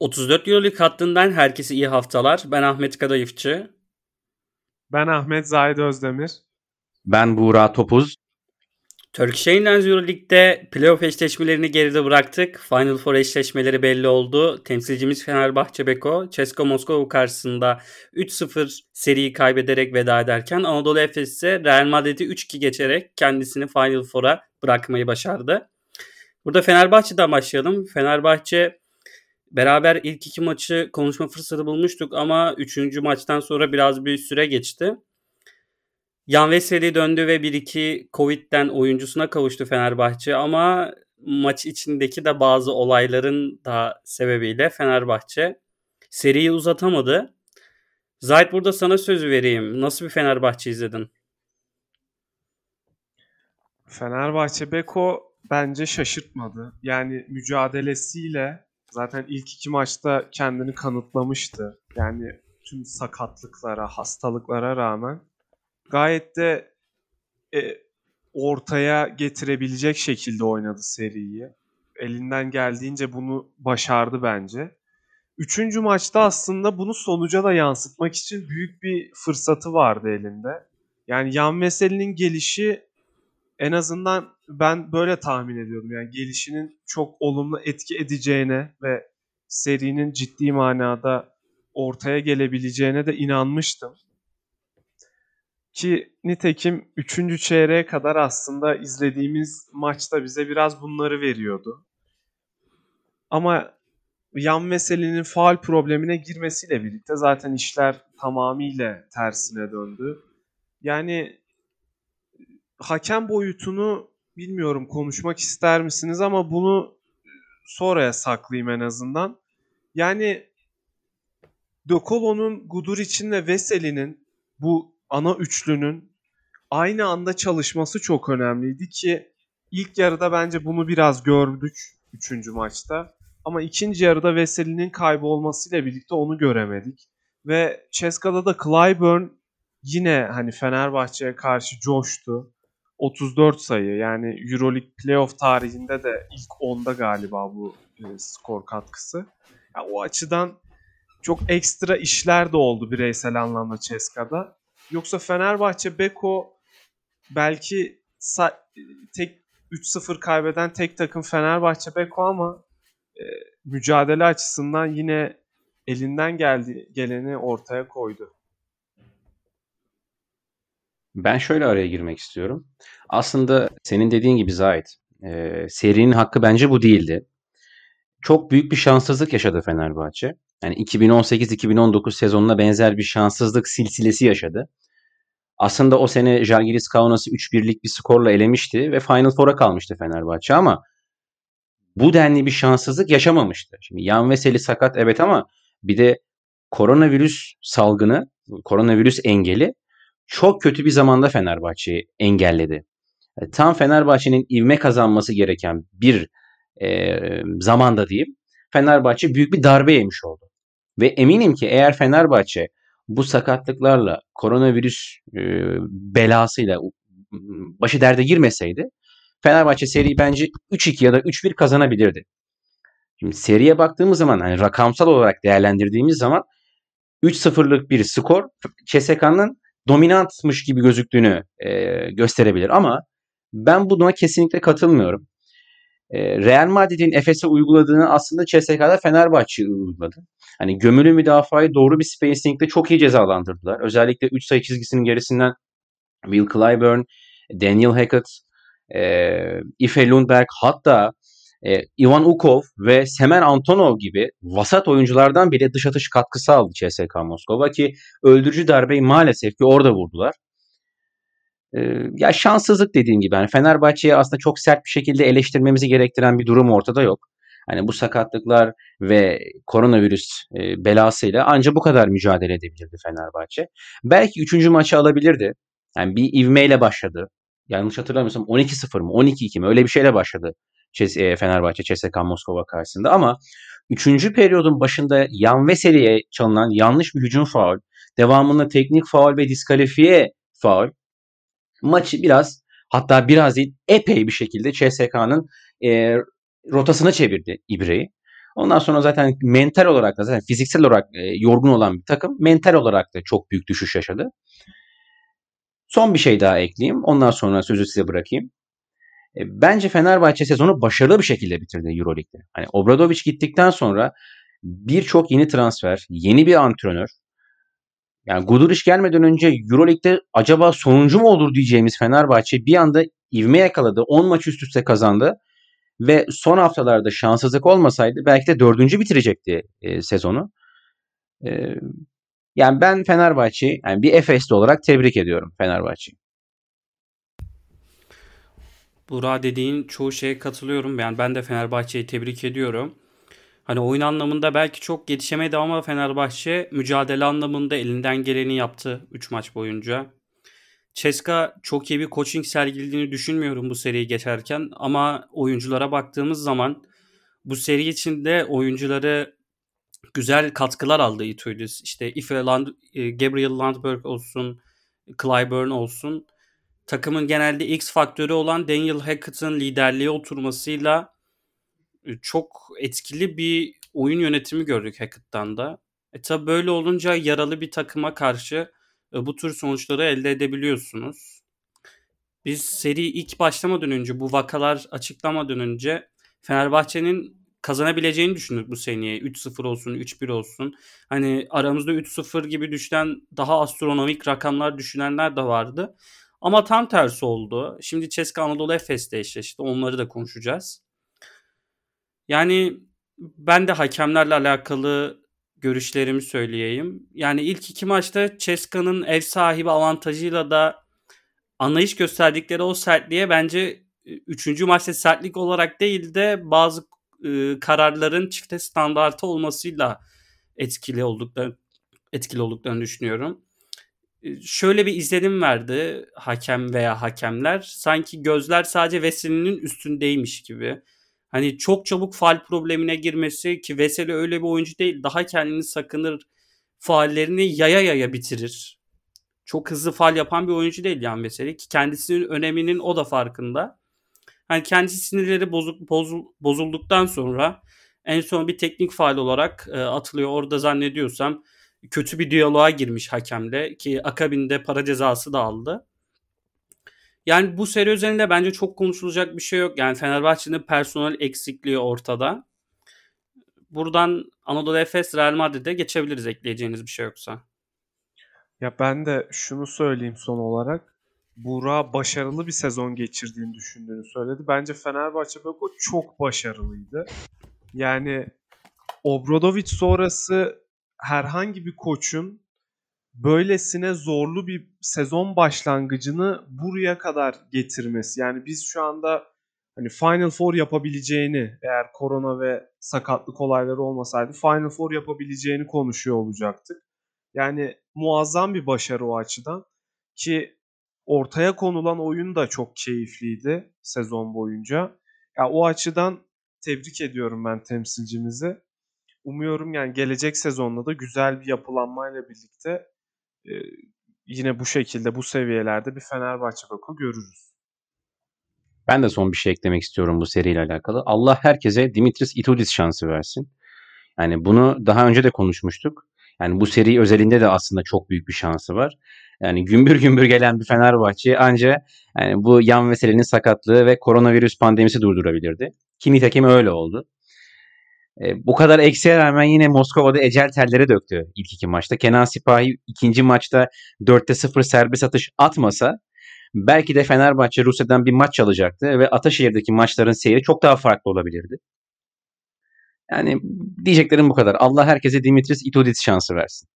34 Euroleague hattından herkese iyi haftalar. Ben Ahmet Kadayıfçı. Ben Ahmet Zahid Özdemir. Ben Buğra Topuz. Turkish Airlines Euroleague'de playoff eşleşmelerini geride bıraktık. Final Four eşleşmeleri belli oldu. Temsilcimiz Fenerbahçe Beko, Ceska Moskova karşısında 3-0 seriyi kaybederek veda ederken Anadolu Efes ise Real Madrid'i 3-2 geçerek kendisini Final Four'a bırakmayı başardı. Burada Fenerbahçe'den başlayalım. Fenerbahçe beraber ilk iki maçı konuşma fırsatı bulmuştuk ama üçüncü maçtan sonra biraz bir süre geçti. Yan Veseli döndü ve 1-2 Covid'den oyuncusuna kavuştu Fenerbahçe ama maç içindeki de bazı olayların da sebebiyle Fenerbahçe seriyi uzatamadı. Zahit burada sana sözü vereyim. Nasıl bir Fenerbahçe izledin? Fenerbahçe Beko bence şaşırtmadı. Yani mücadelesiyle zaten ilk iki maçta kendini kanıtlamıştı. Yani tüm sakatlıklara, hastalıklara rağmen gayet de e, ortaya getirebilecek şekilde oynadı seriyi. Elinden geldiğince bunu başardı bence. Üçüncü maçta aslında bunu sonuca da yansıtmak için büyük bir fırsatı vardı elinde. Yani Yan Veseli'nin gelişi en azından ben böyle tahmin ediyordum. Yani gelişinin çok olumlu etki edeceğine ve serinin ciddi manada ortaya gelebileceğine de inanmıştım. Ki nitekim 3. çeyreğe kadar aslında izlediğimiz maçta bize biraz bunları veriyordu. Ama yan meselenin faal problemine girmesiyle birlikte zaten işler tamamıyla tersine döndü. Yani hakem boyutunu bilmiyorum konuşmak ister misiniz ama bunu sonraya saklayayım en azından. Yani De Colo'nun, Guduric'in ve Veseli'nin bu ana üçlünün aynı anda çalışması çok önemliydi ki ilk yarıda bence bunu biraz gördük 3. maçta. Ama ikinci yarıda Veseli'nin kaybolmasıyla birlikte onu göremedik. Ve Ceska'da da Clyburn yine hani Fenerbahçe'ye karşı coştu. 34 sayı yani Euroleague playoff tarihinde de ilk 10'da galiba bu e, skor katkısı. Yani o açıdan çok ekstra işler de oldu bireysel anlamda Ceska'da. Yoksa Fenerbahçe Beko belki tek 3-0 kaybeden tek takım Fenerbahçe Beko ama e, mücadele açısından yine elinden geldi geleni ortaya koydu. Ben şöyle araya girmek istiyorum. Aslında senin dediğin gibi Zahit, e, serinin hakkı bence bu değildi. Çok büyük bir şanssızlık yaşadı Fenerbahçe. Yani 2018-2019 sezonuna benzer bir şanssızlık silsilesi yaşadı. Aslında o sene Žalgiris Kaunas'ı 3-1'lik bir skorla elemişti ve Final Four'a kalmıştı Fenerbahçe ama bu denli bir şanssızlık yaşamamıştı. Şimdi Yan Veseli sakat evet ama bir de koronavirüs salgını, koronavirüs engeli çok kötü bir zamanda Fenerbahçe'yi engelledi. E, tam Fenerbahçe'nin ivme kazanması gereken bir e, zamanda diyeyim Fenerbahçe büyük bir darbe yemiş oldu. Ve eminim ki eğer Fenerbahçe bu sakatlıklarla koronavirüs e, belasıyla başı derde girmeseydi Fenerbahçe seriyi bence 3-2 ya da 3-1 kazanabilirdi. Şimdi seriye baktığımız zaman hani rakamsal olarak değerlendirdiğimiz zaman 3-0'lık bir skor CSK'nın dominantmış gibi gözüktüğünü e, gösterebilir ama ben buna kesinlikle katılmıyorum. E, Real Madrid'in Efes'e uyguladığını aslında CSK'da Fenerbahçe uyguladı. Hani gömülü müdafayı doğru bir spacingle çok iyi cezalandırdılar. Özellikle 3 sayı çizgisinin gerisinden Will Clyburn, Daniel Hackett, e, Ife Lundberg hatta e, Ivan Ukov ve Semen Antonov gibi vasat oyunculardan bile dış atış katkısı aldı CSK Moskova ki öldürücü darbeyi maalesef ki orada vurdular. E, ya şanssızlık dediğim gibi yani Fenerbahçe'yi aslında çok sert bir şekilde eleştirmemizi gerektiren bir durum ortada yok. Hani bu sakatlıklar ve koronavirüs e, belasıyla ancak bu kadar mücadele edebilirdi Fenerbahçe. Belki 3. maçı alabilirdi. Yani bir ivmeyle başladı. Yanlış hatırlamıyorsam 12-0 mı 12-2 mi öyle bir şeyle başladı Fenerbahçe CSKA Moskova karşısında ama 3. periyodun başında Yan Veseli'ye çalınan yanlış bir hücum faul, devamında teknik faul ve diskalifiye faul maçı biraz hatta biraz değil epey bir şekilde CSK'nın e, rotasına çevirdi İbre'yi. Ondan sonra zaten mental olarak da zaten fiziksel olarak e, yorgun olan bir takım mental olarak da çok büyük düşüş yaşadı. Son bir şey daha ekleyeyim. Ondan sonra sözü size bırakayım. E, bence Fenerbahçe sezonu başarılı bir şekilde bitirdi Euroleague'de. Hani Obradovic gittikten sonra birçok yeni transfer, yeni bir antrenör. Yani Guduric gelmeden önce Euroleague'de acaba sonuncu mu olur diyeceğimiz Fenerbahçe bir anda ivme yakaladı. 10 maç üst üste kazandı. Ve son haftalarda şanssızlık olmasaydı belki de dördüncü bitirecekti e, sezonu. E, yani ben Fenerbahçe'yi yani bir Efes'li olarak tebrik ediyorum Fenerbahçe'yi. Burak dediğin çoğu şeye katılıyorum. Yani ben de Fenerbahçe'yi tebrik ediyorum. Hani oyun anlamında belki çok yetişemedi ama Fenerbahçe mücadele anlamında elinden geleni yaptı 3 maç boyunca. Ceska çok iyi bir coaching sergilediğini düşünmüyorum bu seriyi geçerken ama oyunculara baktığımız zaman bu seri içinde oyuncuları güzel katkılar aldı Itoudis. İşte Ife Land, e, Gabriel Landberg olsun, Clyburn olsun. Takımın genelde X faktörü olan Daniel Hackett'ın liderliğe oturmasıyla e, çok etkili bir oyun yönetimi gördük Hackett'tan da. E tabi böyle olunca yaralı bir takıma karşı e, bu tür sonuçları elde edebiliyorsunuz. Biz seri ilk başlamadan önce bu vakalar açıklamadan önce Fenerbahçe'nin kazanabileceğini düşündük bu seneye. 3-0 olsun, 3-1 olsun. Hani aramızda 3-0 gibi düşen daha astronomik rakamlar düşünenler de vardı. Ama tam tersi oldu. Şimdi Ceska Anadolu Efes'le eşleşti. Onları da konuşacağız. Yani ben de hakemlerle alakalı görüşlerimi söyleyeyim. Yani ilk iki maçta Ceska'nın ev sahibi avantajıyla da anlayış gösterdikleri o sertliğe bence e, üçüncü maçta sertlik olarak değil de bazı e, kararların çifte standartı olmasıyla etkili olduklarını etkili olduklarını düşünüyorum. Şöyle bir izlenim verdi hakem veya hakemler. Sanki gözler sadece Veseli'nin üstündeymiş gibi. Hani çok çabuk faal problemine girmesi ki Veseli öyle bir oyuncu değil. Daha kendini sakınır. Faallerini yaya yaya bitirir. Çok hızlı faal yapan bir oyuncu değil yani Veseli ki kendisinin öneminin o da farkında. Hani kendisi sinirleri bozuk, bozul, bozulduktan sonra en son bir teknik faal olarak e, atılıyor. Orada zannediyorsam kötü bir diyaloğa girmiş hakemle ki akabinde para cezası da aldı. Yani bu seri üzerinde bence çok konuşulacak bir şey yok. Yani Fenerbahçe'nin personel eksikliği ortada. Buradan Anadolu Efes Real Madrid'e geçebiliriz ekleyeceğiniz bir şey yoksa. Ya ben de şunu söyleyeyim son olarak. Buğra başarılı bir sezon geçirdiğini düşündüğünü söyledi. Bence Fenerbahçe Beko çok başarılıydı. Yani Obradovic sonrası herhangi bir koçun böylesine zorlu bir sezon başlangıcını buraya kadar getirmesi. Yani biz şu anda hani Final Four yapabileceğini eğer korona ve sakatlık olayları olmasaydı Final Four yapabileceğini konuşuyor olacaktık. Yani muazzam bir başarı o açıdan ki ortaya konulan oyun da çok keyifliydi sezon boyunca. Ya yani o açıdan tebrik ediyorum ben temsilcimizi. Umuyorum yani gelecek sezonda da güzel bir yapılanmayla birlikte e, yine bu şekilde bu seviyelerde bir Fenerbahçe Beko görürüz. Ben de son bir şey eklemek istiyorum bu seriyle alakalı. Allah herkese Dimitris Itoudis şansı versin. Yani bunu daha önce de konuşmuştuk. Yani bu seri özelinde de aslında çok büyük bir şansı var. Yani gümbür gümbür gelen bir Fenerbahçe anca yani bu yan meselenin sakatlığı ve koronavirüs pandemisi durdurabilirdi. Ki nitekim öyle oldu. E, bu kadar eksiğe rağmen yine Moskova'da ecel telleri döktü ilk iki maçta. Kenan Sipahi ikinci maçta 4'te 0 serbest atış atmasa belki de Fenerbahçe Rusya'dan bir maç alacaktı ve Ataşehir'deki maçların seyri çok daha farklı olabilirdi. Yani diyeceklerim bu kadar. Allah herkese Dimitris Itoudis şansı versin.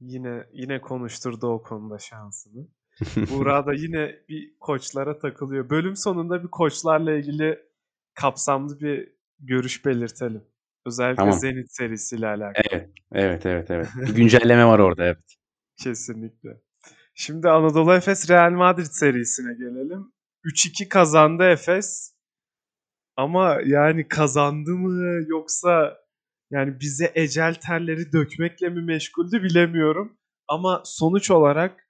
Yine yine konuşturdu o konuda şansını. Buğra da yine bir koçlara takılıyor. Bölüm sonunda bir koçlarla ilgili kapsamlı bir görüş belirtelim. Özellikle tamam. Zenit serisiyle alakalı. Evet, evet, evet. evet. Bir güncelleme var orada, evet. Kesinlikle. Şimdi Anadolu Efes Real Madrid serisine gelelim. 3-2 kazandı Efes. Ama yani kazandı mı yoksa yani bize ecel terleri dökmekle mi meşguldü bilemiyorum. Ama sonuç olarak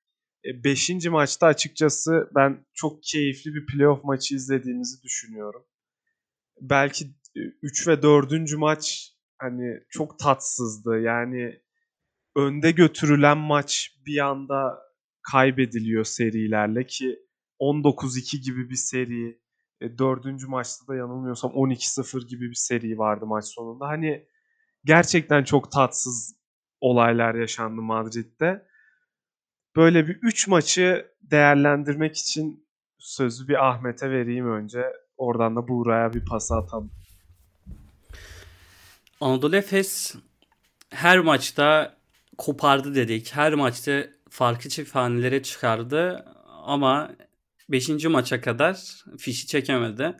5. E, maçta açıkçası ben çok keyifli bir playoff maçı izlediğimizi düşünüyorum. Belki 3 ve 4. maç hani çok tatsızdı. Yani önde götürülen maç bir anda kaybediliyor serilerle ki 19-2 gibi bir seri e, dördüncü maçta da yanılmıyorsam 12-0 gibi bir seri vardı maç sonunda. Hani gerçekten çok tatsız olaylar yaşandı Madrid'de. Böyle bir 3 maçı değerlendirmek için sözü bir Ahmet'e vereyim önce. Oradan da Buğra'ya bir pas atalım. Anadolu Efes her maçta kopardı dedik. Her maçta farkı çift hanelere çıkardı ama 5. maça kadar fişi çekemedi.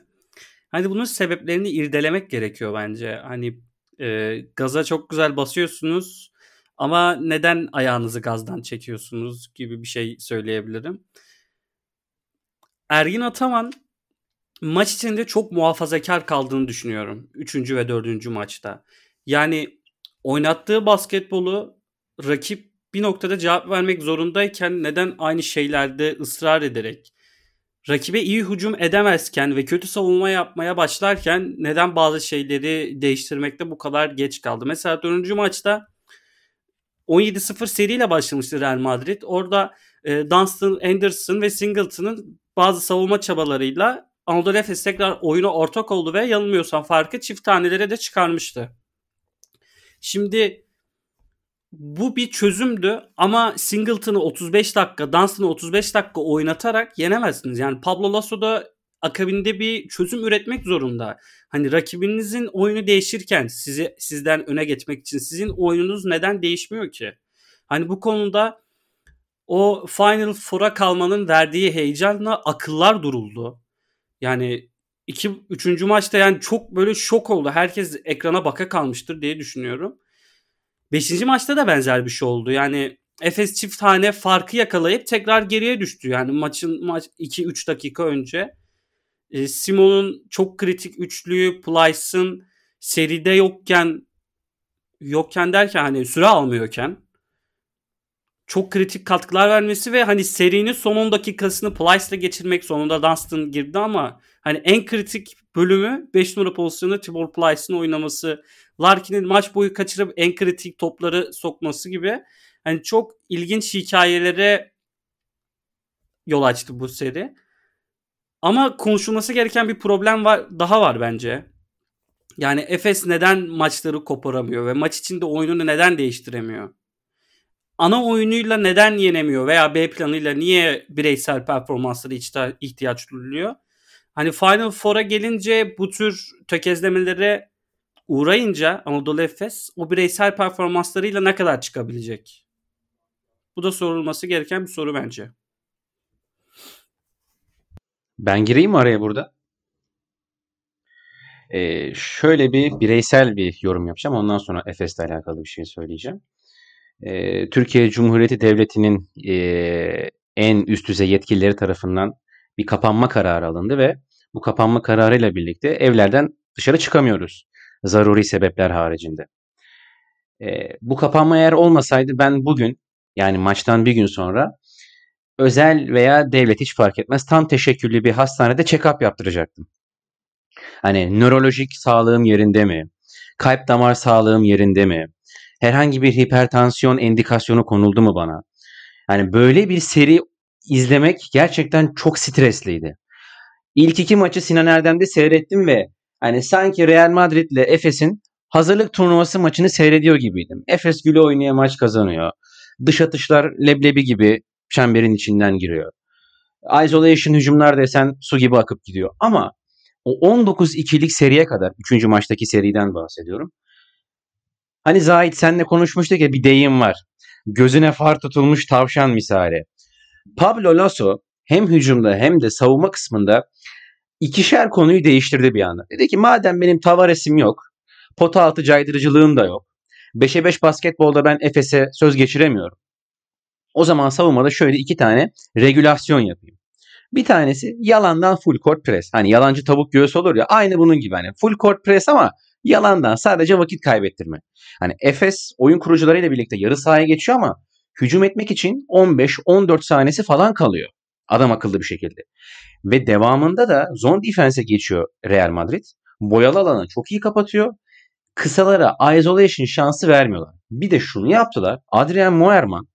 Hani bunun sebeplerini irdelemek gerekiyor bence. Hani e, gaza çok güzel basıyorsunuz ama neden ayağınızı gazdan çekiyorsunuz gibi bir şey söyleyebilirim. Ergin Ataman maç içinde çok muhafazakar kaldığını düşünüyorum. Üçüncü ve dördüncü maçta. Yani oynattığı basketbolu rakip bir noktada cevap vermek zorundayken neden aynı şeylerde ısrar ederek rakibe iyi hücum edemezken ve kötü savunma yapmaya başlarken neden bazı şeyleri değiştirmekte bu kadar geç kaldı? Mesela 4. maçta 17-0 seriyle başlamıştı Real Madrid. Orada e, Dunstan, Anderson ve Singleton'ın bazı savunma çabalarıyla Anadolu Efes tekrar oyuna ortak oldu ve yanılmıyorsam farkı çift tanelere de çıkarmıştı. Şimdi bu bir çözümdü ama Singleton'ı 35 dakika, Dunstan'ı 35 dakika oynatarak yenemezsiniz. Yani Pablo Lasso da akabinde bir çözüm üretmek zorunda. Hani rakibinizin oyunu değişirken sizi sizden öne geçmek için sizin oyununuz neden değişmiyor ki? Hani bu konuda o Final Four'a kalmanın verdiği heyecanla akıllar duruldu. Yani iki, üçüncü maçta yani çok böyle şok oldu. Herkes ekrana baka kalmıştır diye düşünüyorum. Beşinci maçta da benzer bir şey oldu. Yani Efes çift tane farkı yakalayıp tekrar geriye düştü. Yani maçın maç 2-3 dakika önce. E, Simon'un çok kritik üçlüyü, Plyce'ın seride yokken yokken derken hani süre almıyorken çok kritik katkılar vermesi ve hani serinin son 10 dakikasını Plyce'la geçirmek sonunda Dunstan girdi ama hani en kritik bölümü 5 numara pozisyonunda Tibor Plyce'ın oynaması Larkin'in maç boyu kaçırıp en kritik topları sokması gibi hani çok ilginç hikayelere yol açtı bu seri. Ama konuşulması gereken bir problem var daha var bence. Yani Efes neden maçları koparamıyor ve maç içinde oyununu neden değiştiremiyor? Ana oyunuyla neden yenemiyor veya B planıyla niye bireysel performansları ihtiyaç duyuluyor? Hani Final Four'a gelince bu tür tökezlemelere uğrayınca Anadolu Efes o bireysel performanslarıyla ne kadar çıkabilecek? Bu da sorulması gereken bir soru bence. Ben gireyim mi araya burada? Ee, şöyle bir bireysel bir yorum yapacağım. Ondan sonra Efes'le alakalı bir şey söyleyeceğim. Ee, Türkiye Cumhuriyeti Devleti'nin e, en üst düzey yetkilileri tarafından bir kapanma kararı alındı ve bu kapanma kararıyla birlikte evlerden dışarı çıkamıyoruz zaruri sebepler haricinde. E, bu kapanma eğer olmasaydı ben bugün yani maçtan bir gün sonra özel veya devlet hiç fark etmez tam teşekküllü bir hastanede check-up yaptıracaktım. Hani nörolojik sağlığım yerinde mi? Kalp damar sağlığım yerinde mi? Herhangi bir hipertansiyon endikasyonu konuldu mu bana? Hani böyle bir seri izlemek gerçekten çok stresliydi. İlk iki maçı Sinan Erdem'de seyrettim ve Hani sanki Real Madrid ile Efes'in hazırlık turnuvası maçını seyrediyor gibiydim. Efes güle oynaya maç kazanıyor. Dış atışlar leblebi gibi çemberin içinden giriyor. Isolation hücumlar desen su gibi akıp gidiyor. Ama o 19-2'lik seriye kadar, 3. maçtaki seriden bahsediyorum. Hani Zahit senle konuşmuştuk ya bir deyim var. Gözüne far tutulmuş tavşan misali. Pablo Lasso hem hücumda hem de savunma kısmında ikişer konuyu değiştirdi bir anda. Dedi ki madem benim Tavares'im yok, pota altı caydırıcılığım da yok. 5'e 5 basketbolda ben Efes'e söz geçiremiyorum. O zaman savunmada şöyle iki tane regülasyon yapayım. Bir tanesi yalandan full court press. Hani yalancı tavuk göğüs olur ya aynı bunun gibi hani full court press ama yalandan sadece vakit kaybettirme. Hani Efes oyun kurucularıyla birlikte yarı sahaya geçiyor ama hücum etmek için 15-14 saniyesi falan kalıyor. Adam akıllı bir şekilde. Ve devamında da zone defense'e geçiyor Real Madrid. Boyalı alanı çok iyi kapatıyor. Kısalara isolation şansı vermiyorlar. Bir de şunu yaptılar. Adrian Moerman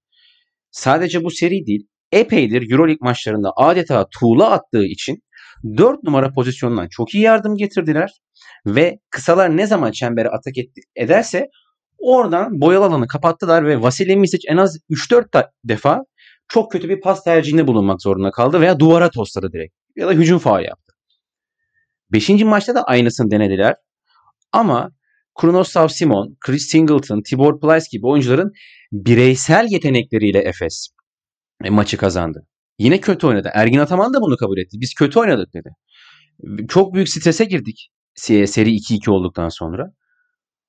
sadece bu seri değil epeydir Euroleague maçlarında adeta tuğla attığı için 4 numara pozisyonundan çok iyi yardım getirdiler. Ve kısalar ne zaman çembere atak etti, ederse oradan boyalı alanı kapattılar ve Vasilij Misic en az 3-4 defa çok kötü bir pas tercihinde bulunmak zorunda kaldı veya duvara tosladı direkt. Ya da hücum faal yaptı. Beşinci maçta da aynısını denediler. Ama Kronoslav Simon, Chris Singleton, Tibor Plyce gibi oyuncuların bireysel yetenekleriyle Efes e, maçı kazandı. Yine kötü oynadı. Ergin Ataman da bunu kabul etti. Biz kötü oynadık dedi. Çok büyük strese girdik seri 2-2 olduktan sonra.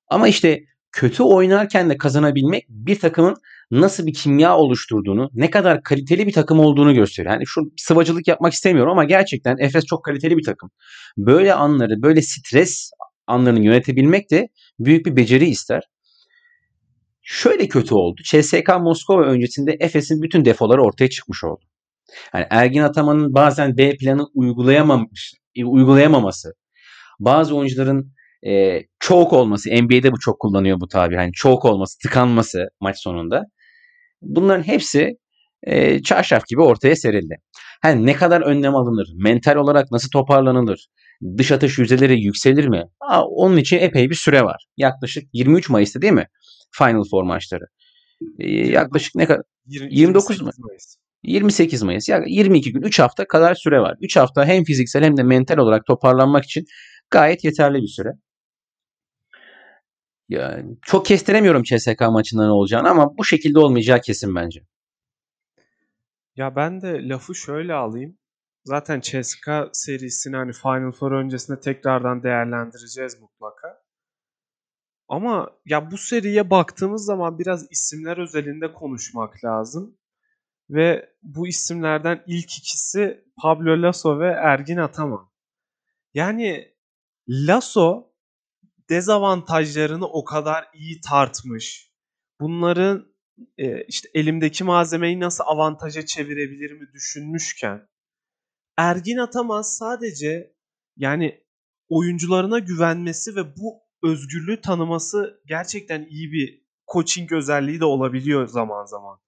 Ama işte kötü oynarken de kazanabilmek bir takımın nasıl bir kimya oluşturduğunu, ne kadar kaliteli bir takım olduğunu gösteriyor. Yani şu sıvacılık yapmak istemiyorum ama gerçekten Efes çok kaliteli bir takım. Böyle anları, böyle stres anlarını yönetebilmek de büyük bir beceri ister. Şöyle kötü oldu. CSK Moskova öncesinde Efes'in bütün defoları ortaya çıkmış oldu. Yani Ergin Ataman'ın bazen B planı uygulayamamış, uygulayamaması, bazı oyuncuların e, çok olması, NBA'de bu çok kullanıyor bu tabir. Hani çok olması, tıkanması maç sonunda. Bunların hepsi e, çarşaf gibi ortaya serildi. Hani ne kadar önlem alınır, mental olarak nasıl toparlanılır, dış atış yüzdeleri yükselir mi? Aa, onun için epey bir süre var. Yaklaşık 23 Mayıs'ta değil mi? Final Four maçları. Ee, yaklaşık ne kadar? 29 mu? Mayıs. 28 Mayıs. Yani 22 gün 3 hafta kadar süre var. 3 hafta hem fiziksel hem de mental olarak toparlanmak için gayet yeterli bir süre. Yani çok kestiremiyorum CSK maçından olacağını ama bu şekilde olmayacağı kesin bence. Ya ben de lafı şöyle alayım. Zaten CSK serisini hani Final Four öncesinde tekrardan değerlendireceğiz mutlaka. Ama ya bu seriye baktığımız zaman biraz isimler özelinde konuşmak lazım. Ve bu isimlerden ilk ikisi Pablo Lasso ve Ergin Ataman. Yani Lasso dezavantajlarını o kadar iyi tartmış. Bunların e, işte elimdeki malzemeyi nasıl avantaja çevirebilir mi düşünmüşken Ergin Ataman sadece yani oyuncularına güvenmesi ve bu özgürlüğü tanıması gerçekten iyi bir coaching özelliği de olabiliyor zaman zaman.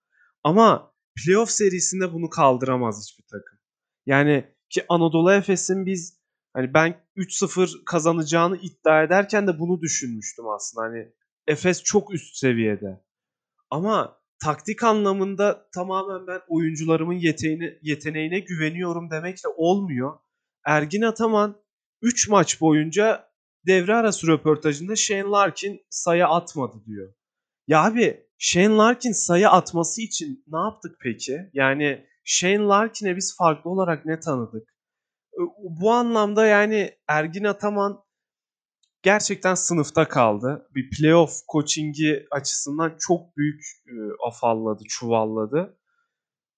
Ama playoff serisinde bunu kaldıramaz hiçbir takım. Yani ki Anadolu Efes'in biz hani ben 3-0 kazanacağını iddia ederken de bunu düşünmüştüm aslında. Hani Efes çok üst seviyede. Ama taktik anlamında tamamen ben oyuncularımın yeteneğine, yeteneğine güveniyorum demekle olmuyor. Ergin Ataman 3 maç boyunca devre arası röportajında Shane Larkin sayı atmadı diyor. Ya abi Shane Larkin sayı atması için ne yaptık peki? Yani Shane Larkin'e biz farklı olarak ne tanıdık? Bu anlamda yani Ergin Ataman gerçekten sınıfta kaldı. Bir playoff coachingi açısından çok büyük e, afalladı, çuvalladı.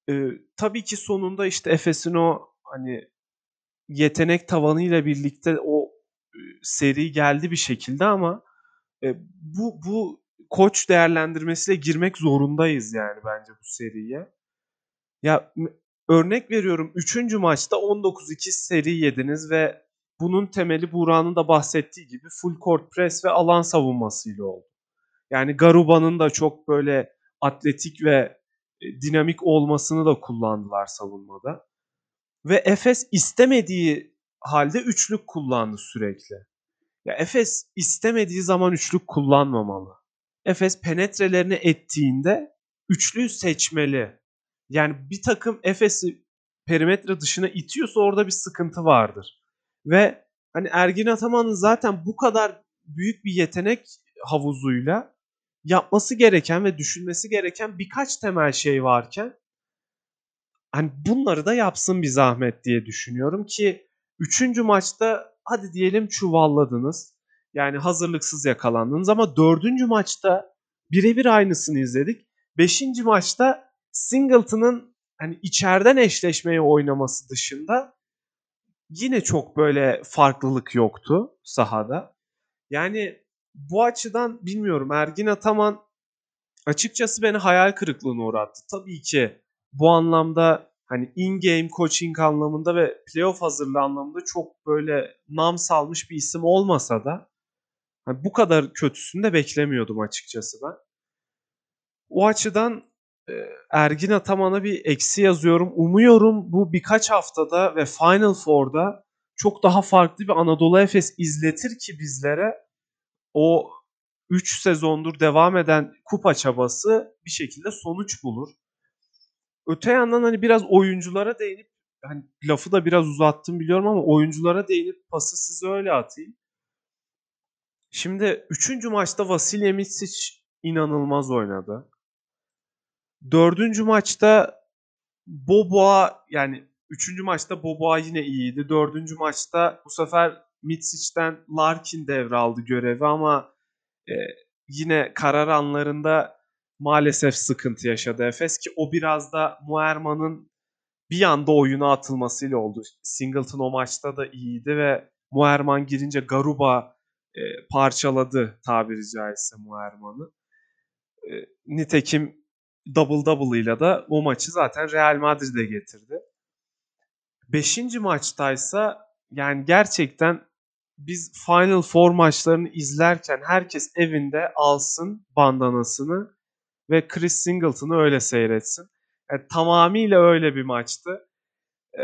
E, tabii ki sonunda işte Efes'in o hani yetenek tavanıyla birlikte o e, seri geldi bir şekilde ama bu bu koç değerlendirmesiyle girmek zorundayız yani bence bu seriye. Ya örnek veriyorum 3. maçta 19-2 seri yediniz ve bunun temeli Buğra'nın da bahsettiği gibi full court press ve alan savunmasıyla oldu. Yani Garuba'nın da çok böyle atletik ve e, dinamik olmasını da kullandılar savunmada. Ve Efes istemediği halde üçlük kullandı sürekli. Ya Efes istemediği zaman üçlük kullanmamalı. Efes penetrelerini ettiğinde üçlüyü seçmeli. Yani bir takım Efes'i perimetre dışına itiyorsa orada bir sıkıntı vardır. Ve hani Ergin Ataman'ın zaten bu kadar büyük bir yetenek havuzuyla yapması gereken ve düşünmesi gereken birkaç temel şey varken hani bunları da yapsın bir zahmet diye düşünüyorum ki üçüncü maçta hadi diyelim çuvalladınız. Yani hazırlıksız yakalandınız ama dördüncü maçta birebir aynısını izledik. Beşinci maçta Singleton'ın hani içeriden eşleşmeyi oynaması dışında yine çok böyle farklılık yoktu sahada. Yani bu açıdan bilmiyorum Ergin Ataman açıkçası beni hayal kırıklığına uğrattı. Tabii ki bu anlamda hani in-game coaching anlamında ve playoff hazırlığı anlamında çok böyle nam salmış bir isim olmasa da hani bu kadar kötüsünü de beklemiyordum açıkçası ben. O açıdan e, Ergin Ataman'a bir eksi yazıyorum. Umuyorum bu birkaç haftada ve Final Four'da çok daha farklı bir Anadolu Efes izletir ki bizlere o 3 sezondur devam eden kupa çabası bir şekilde sonuç bulur. Öte yandan hani biraz oyunculara değinip hani lafı da biraz uzattım biliyorum ama oyunculara değinip pası size öyle atayım. Şimdi 3. maçta Vasilya Mitsic inanılmaz oynadı. 4. maçta Boboa yani 3. maçta Boboa yine iyiydi. 4. maçta bu sefer Mitsic'den Larkin devraldı görevi ama e, yine karar anlarında maalesef sıkıntı yaşadı Efes ki o biraz da Muerman'ın bir anda oyuna atılmasıyla oldu. Singleton o maçta da iyiydi ve Muerman girince Garuba e, parçaladı tabiri caizse Muerman'ı. E, nitekim double double ile de o maçı zaten Real Madrid'e getirdi. Beşinci maçtaysa yani gerçekten biz Final Four maçlarını izlerken herkes evinde alsın bandanasını ve Chris Singleton'ı öyle seyretsin. Yani tamamıyla öyle bir maçtı. Ee,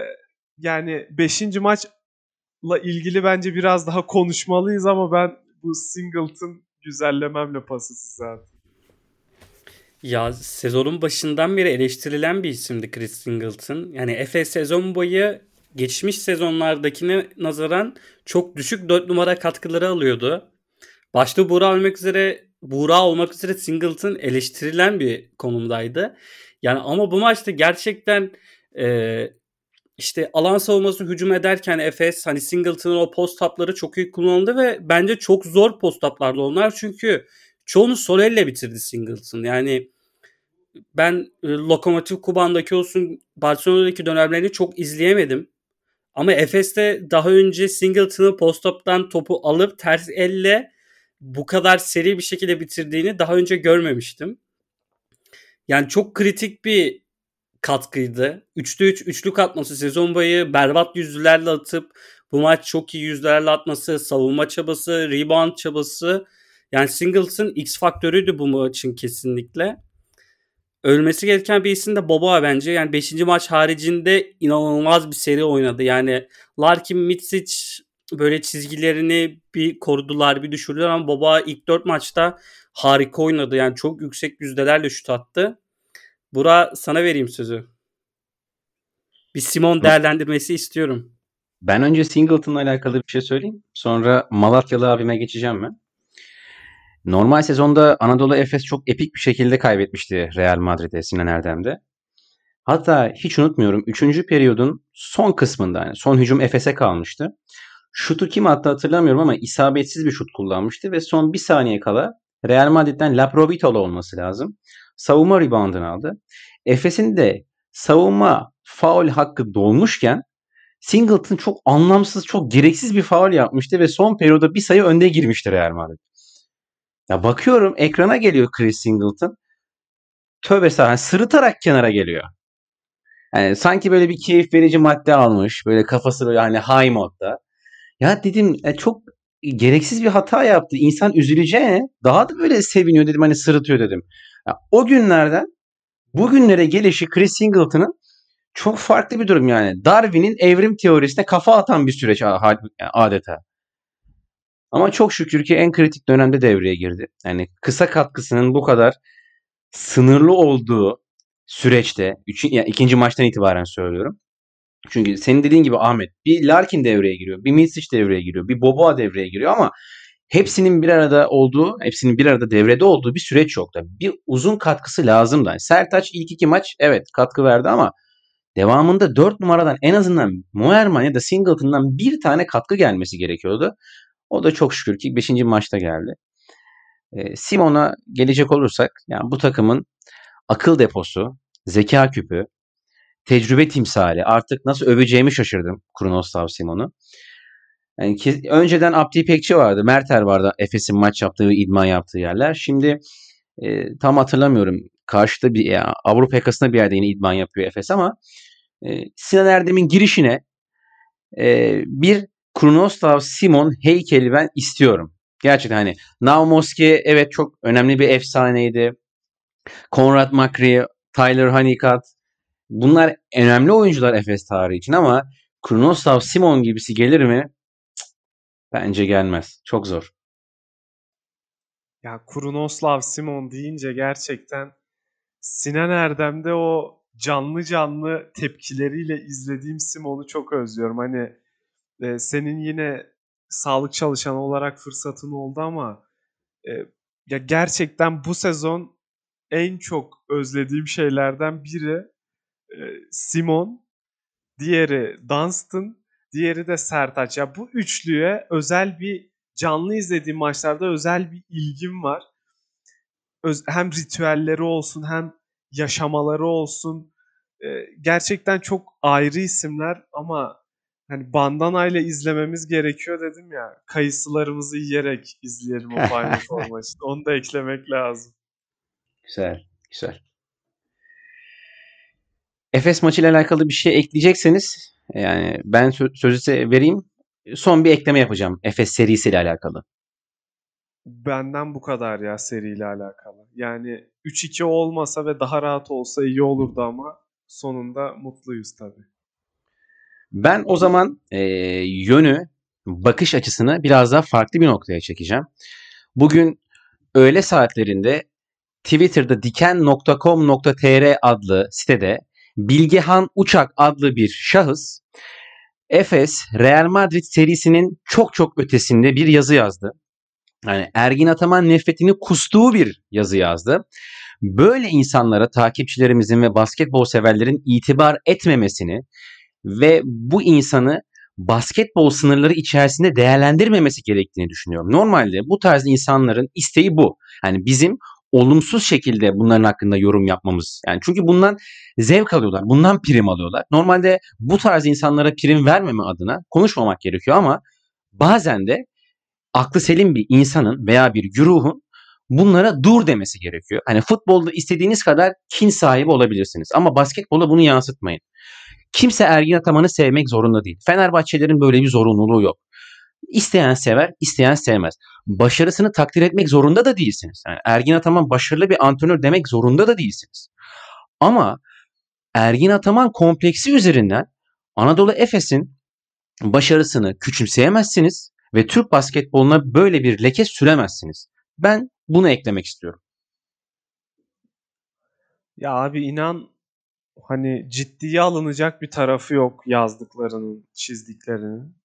yani 5. maçla ilgili bence biraz daha konuşmalıyız ama ben bu Singleton güzellememle pası size Ya sezonun başından beri eleştirilen bir isimdi Chris Singleton. Yani Efes sezon boyu geçmiş sezonlardakine nazaran çok düşük 4 numara katkıları alıyordu. Başta Buğra olmak üzere Buğra olmak üzere Singleton eleştirilen bir konumdaydı. Yani ama bu maçta gerçekten e, işte alan savunması hücum ederken Efes hani Singleton'ın o post tapları çok iyi kullanıldı ve bence çok zor post taplardı onlar çünkü çoğunu sol elle bitirdi Singleton. Yani ben e, Lokomotiv Kuban'daki olsun Barcelona'daki dönemlerini çok izleyemedim. Ama Efes'te daha önce Singleton'ı post-up'tan topu alıp ters elle bu kadar seri bir şekilde bitirdiğini daha önce görmemiştim. Yani çok kritik bir katkıydı. 3'te 3 üçlük atması sezon boyu berbat yüzlülerle atıp bu maç çok iyi yüzlerle atması, savunma çabası, rebound çabası. Yani Singleton X faktörüydü bu maçın kesinlikle ölmesi gereken bir isim de Boba bence. Yani 5. maç haricinde inanılmaz bir seri oynadı. Yani Larkin, Mitsic böyle çizgilerini bir korudular, bir düşürdüler ama Boba ilk 4 maçta harika oynadı. Yani çok yüksek yüzdelerle şut attı. Bura sana vereyim sözü. Bir Simon değerlendirmesi istiyorum. Ben önce Singleton'la alakalı bir şey söyleyeyim. Sonra Malatyalı abime geçeceğim ben. Normal sezonda Anadolu Efes çok epik bir şekilde kaybetmişti Real Madrid'e Sinan Erdem'de. Hatta hiç unutmuyorum 3. periyodun son kısmında yani son hücum Efes'e kalmıştı. Şutu kim attı hatırlamıyorum ama isabetsiz bir şut kullanmıştı ve son bir saniye kala Real Madrid'den Laprovitolo olması lazım. Savunma reboundını aldı. Efes'in de savunma faul hakkı dolmuşken Singleton çok anlamsız, çok gereksiz bir faul yapmıştı ve son periyoda bir sayı önde girmişti Real Madrid. Ya bakıyorum ekrana geliyor Chris Singleton. Tövbe estağfurullah sırıtarak kenara geliyor. Yani sanki böyle bir keyif verici madde almış. Böyle kafası böyle hani high modda. Ya dedim e, çok gereksiz bir hata yaptı. İnsan üzüleceğine daha da böyle seviniyor dedim hani sırıtıyor dedim. O günlerden bugünlere gelişi Chris Singleton'ın çok farklı bir durum yani. Darwin'in evrim teorisine kafa atan bir süreç adeta. Ama çok şükür ki en kritik dönemde devreye girdi. Yani kısa katkısının bu kadar sınırlı olduğu süreçte, üç, yani ikinci maçtan itibaren söylüyorum. Çünkü senin dediğin gibi Ahmet bir Larkin devreye giriyor, bir Milsic devreye giriyor, bir Boboa devreye giriyor ama hepsinin bir arada olduğu, hepsinin bir arada devrede olduğu bir süreç yok da. Bir uzun katkısı lazım da. Sertaç ilk iki maç evet katkı verdi ama devamında 4 numaradan en azından Moerman ya da Singleton'dan bir tane katkı gelmesi gerekiyordu. O da çok şükür ki 5. maçta geldi. E, Simon'a gelecek olursak yani bu takımın akıl deposu, zeka küpü, tecrübe timsali artık nasıl öveceğimi şaşırdım Kronoslav Simon'u. Yani ki, önceden Abdi İpekçi vardı, Merter vardı Efes'in maç yaptığı, idman yaptığı yerler. Şimdi e, tam hatırlamıyorum. Karşıda bir ya, Avrupa yakasında bir yerde yine idman yapıyor Efes ama e, Sinan Erdem'in girişine e, bir Krunoslav Simon heykeli ben istiyorum. Gerçekten hani Naumoski evet çok önemli bir efsaneydi. Konrad Makri, Tyler Honeycutt bunlar önemli oyuncular Efes tarihi için ama Krunoslav Simon gibisi gelir mi? Bence gelmez. Çok zor. Ya Krunoslav Simon deyince gerçekten Sinan Erdem'de o canlı canlı tepkileriyle izlediğim Simon'u çok özlüyorum. Hani e, senin yine sağlık çalışanı olarak fırsatın oldu ama e, ya gerçekten bu sezon en çok özlediğim şeylerden biri e, Simon, diğeri Dunstan, diğeri de Sertaç. Ya bu üçlüye özel bir canlı izlediğim maçlarda özel bir ilgim var. Öz, hem ritüelleri olsun hem yaşamaları olsun. E, gerçekten çok ayrı isimler ama hani bandana ile izlememiz gerekiyor dedim ya. Kayısılarımızı yiyerek izleyelim o Final Four maçını. Onu da eklemek lazım. Güzel, güzel. Efes maçıyla alakalı bir şey ekleyecekseniz yani ben sözü size vereyim. Son bir ekleme yapacağım Efes serisiyle alakalı. Benden bu kadar ya seriyle alakalı. Yani 3-2 olmasa ve daha rahat olsa iyi olurdu ama sonunda mutluyuz tabii. Ben o zaman e, yönü, bakış açısını biraz daha farklı bir noktaya çekeceğim. Bugün öğle saatlerinde Twitter'da diken.com.tr adlı sitede Bilgehan Uçak adlı bir şahıs Efes Real Madrid serisinin çok çok ötesinde bir yazı yazdı. Yani Ergin Ataman nefretini kustuğu bir yazı yazdı. Böyle insanlara takipçilerimizin ve basketbol severlerin itibar etmemesini ve bu insanı basketbol sınırları içerisinde değerlendirmemesi gerektiğini düşünüyorum. Normalde bu tarz insanların isteği bu. Yani bizim olumsuz şekilde bunların hakkında yorum yapmamız. Yani çünkü bundan zevk alıyorlar. Bundan prim alıyorlar. Normalde bu tarz insanlara prim vermeme adına konuşmamak gerekiyor ama bazen de aklı selim bir insanın veya bir güruhun bunlara dur demesi gerekiyor. Hani futbolda istediğiniz kadar kin sahibi olabilirsiniz ama basketbolda bunu yansıtmayın. Kimse Ergin Ataman'ı sevmek zorunda değil. Fenerbahçelerin böyle bir zorunluluğu yok. İsteyen sever, isteyen sevmez. Başarısını takdir etmek zorunda da değilsiniz. Yani Ergin Ataman başarılı bir antrenör demek zorunda da değilsiniz. Ama Ergin Ataman kompleksi üzerinden Anadolu Efes'in başarısını küçümseyemezsiniz ve Türk basketboluna böyle bir leke süremezsiniz. Ben bunu eklemek istiyorum. Ya abi inan hani ciddiye alınacak bir tarafı yok yazdıklarının, çizdiklerinin.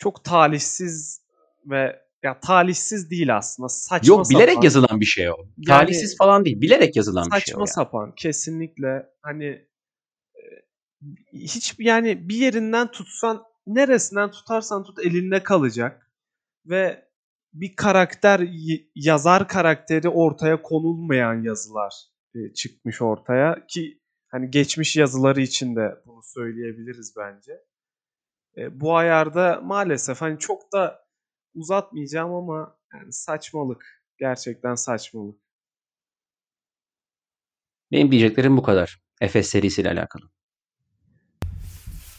Çok talihsiz ve ya talihsiz değil aslında. Saçma Yok bilerek sapan. yazılan bir şey o. Yani, talihsiz falan değil. Bilerek yazılan bir şey o. Saçma sapan kesinlikle. Hani e, hiç yani bir yerinden tutsan neresinden tutarsan tut elinde kalacak. Ve bir karakter yazar karakteri ortaya konulmayan yazılar e, çıkmış ortaya ki hani geçmiş yazıları için de bunu söyleyebiliriz bence. E, bu ayarda maalesef hani çok da uzatmayacağım ama yani saçmalık. Gerçekten saçmalık. Benim diyeceklerim bu kadar. Efes serisiyle alakalı.